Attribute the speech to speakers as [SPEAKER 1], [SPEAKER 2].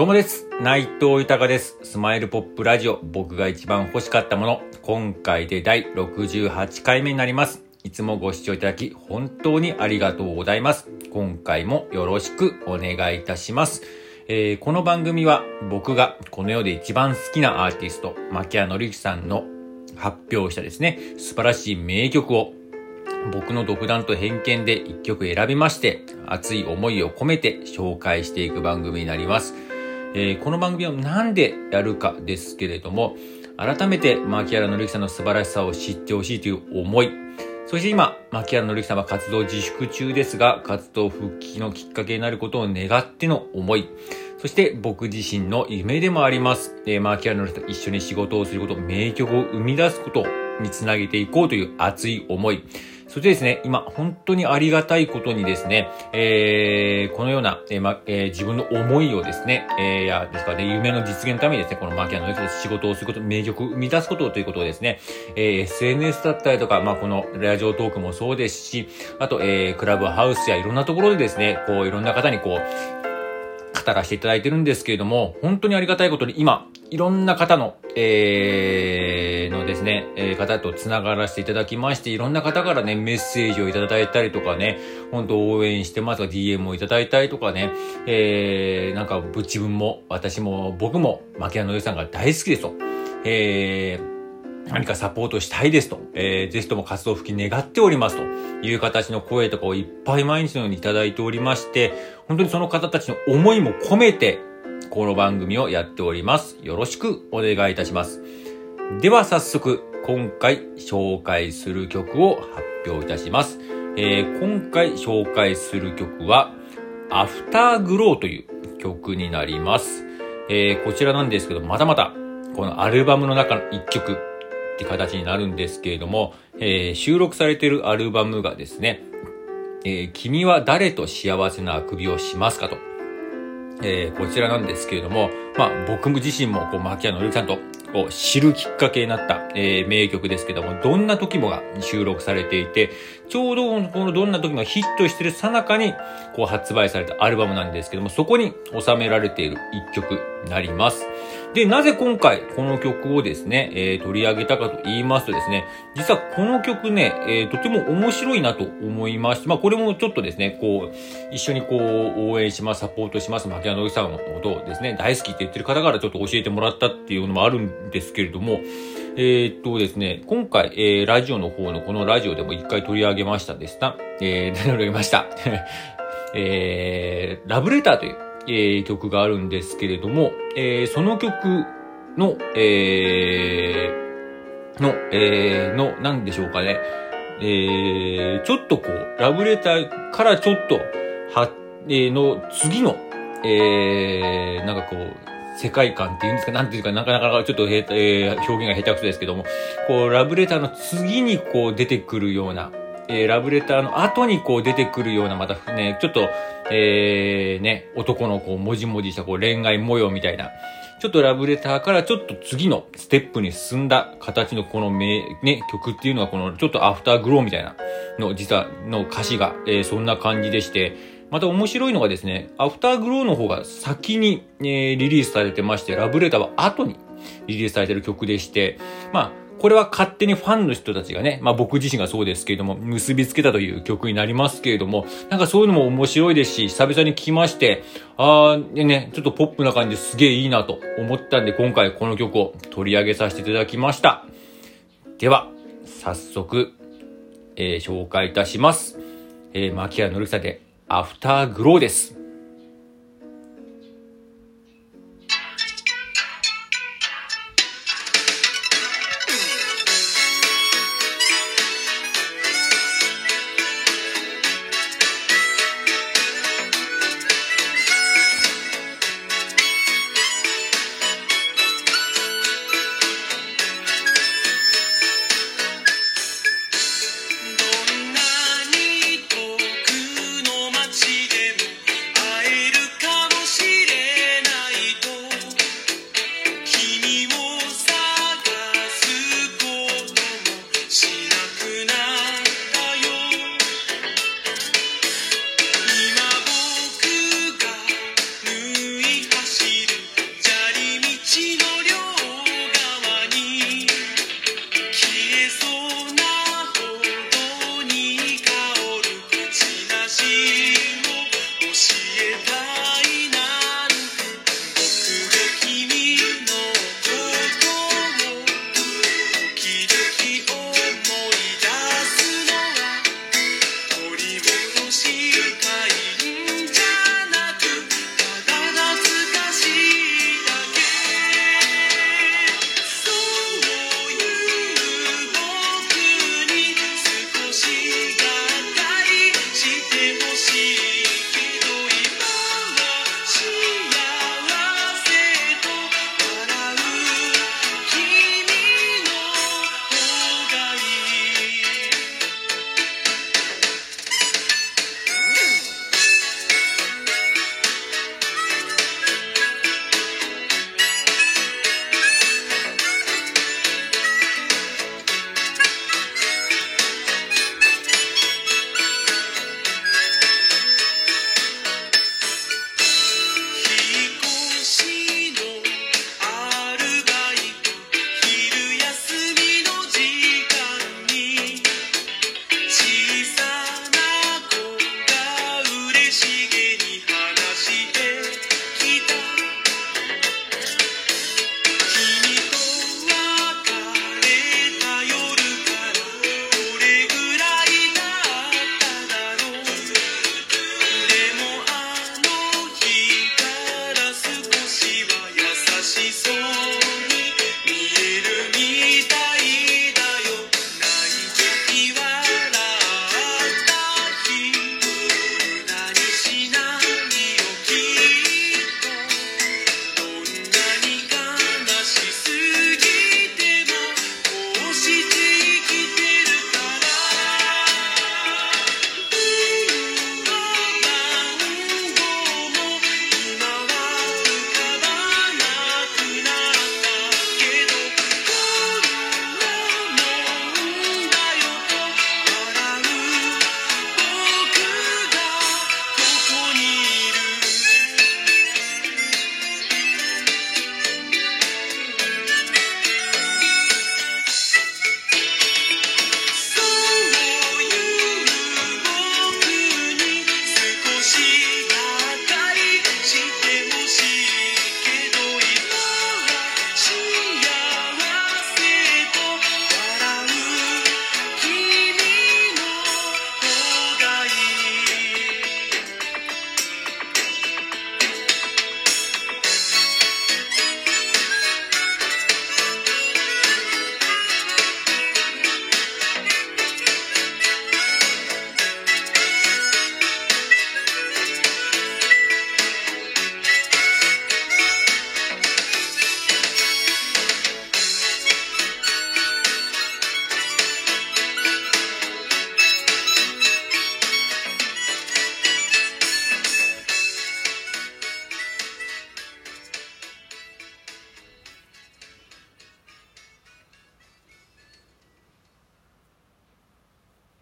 [SPEAKER 1] どうもです。内藤豊です。スマイルポップラジオ、僕が一番欲しかったもの、今回で第68回目になります。いつもご視聴いただき、本当にありがとうございます。今回もよろしくお願いいたします。えー、この番組は僕がこの世で一番好きなアーティスト、牧谷紀之さんの発表したですね、素晴らしい名曲を僕の独断と偏見で一曲選びまして、熱い思いを込めて紹介していく番組になります。えー、この番組をなんでやるかですけれども、改めて牧原紀之さんの素晴らしさを知ってほしいという思い、そして今、牧原紀之さんは活動自粛中ですが、活動復帰のきっかけになることを願っての思い、そして僕自身の夢でもあります。えー、牧原紀之と一緒に仕事をすること、名曲を生み出すことにつなげていこうという熱い思い。そしてですね、今、本当にありがたいことにですね、えー、このような、えー、ま、えー、自分の思いをですね、えー、や、ですかね、夢の実現のためにですね、このマキアの仕事をすること、名曲を生み出すことということをですね、えー、SNS だったりとか、まあ、このラジオトークもそうですし、あと、えー、クラブハウスやいろんなところでですね、こう、いろんな方にこう、語らせていただいてるんですけれども、本当にありがたいことに今、いろんな方の、えー、のですね、えー、方と繋がらせていただきまして、いろんな方からね、メッセージをいただいたりとかね、本当応援してますが、DM をいただいたりとかね、えー、なんか、自分も、私も、僕も、牧野のよさんが大好きですと。えー、何かサポートしたいですと、えー、ぜひとも活動復帰願っておりますという形の声とかをいっぱい毎日のようにいただいておりまして、本当にその方たちの思いも込めて、この番組をやっております。よろしくお願いいたします。では早速、今回紹介する曲を発表いたします。えー、今回紹介する曲は、アフターグローという曲になります。えー、こちらなんですけど、またまた、このアルバムの中の一曲って形になるんですけれども、えー、収録されているアルバムがですね、えー、君は誰と幸せなあくびをしますかとえー、こちらなんですけれども、まあ僕自身もこう、牧谷のりさんとを知るきっかけになった、えー、名曲ですけども、どんな時もが収録されていて、ちょうどこのどんな時もヒットしてるさなかに、こう発売されたアルバムなんですけども、そこに収められている一曲なります。で、なぜ今回この曲をですね、えー、取り上げたかと言いますとですね、実はこの曲ね、えー、とても面白いなと思いまして、まあこれもちょっとですね、こう、一緒にこう、応援します、サポートします、牧野さんのことをですね、大好きって言ってる方からちょっと教えてもらったっていうのもあるんですけれども、えー、っとですね、今回、えー、ラジオの方のこのラジオでも一回取り上げましたでした。えー、取り上げました。えー、ラブレターという、えー、曲があるんですけれども、えー、その曲の、えー、の、えー、の、なんでしょうかね。えー、ちょっとこう、ラブレターからちょっと、は、えー、の次の、えー、なんかこう、世界観っていうんですか、なんていうか、なかなかちょっと、えー、表現が下手くそですけども、こう、ラブレターの次にこう出てくるような、えー、ラブレターの後にこう出てくるような、またね、ちょっと、えー、ね、男のこう、もじもじしたこう恋愛模様みたいな、ちょっとラブレターからちょっと次のステップに進んだ形のこの名、ね、曲っていうのはこのちょっとアフターグローみたいなの、実はの歌詞が、えー、そんな感じでして、また面白いのがですね、アフターグローの方が先に、えー、リリースされてまして、ラブレターは後にリリースされてる曲でして、まあ、これは勝手にファンの人たちがね、まあ僕自身がそうですけれども、結びつけたという曲になりますけれども、なんかそういうのも面白いですし、久々に聞きまして、あー、ね、ちょっとポップな感じですげえいいなと思ったんで、今回この曲を取り上げさせていただきました。では、早速、えー、紹介いたします。えー、牧原のるさで、アフターグローです。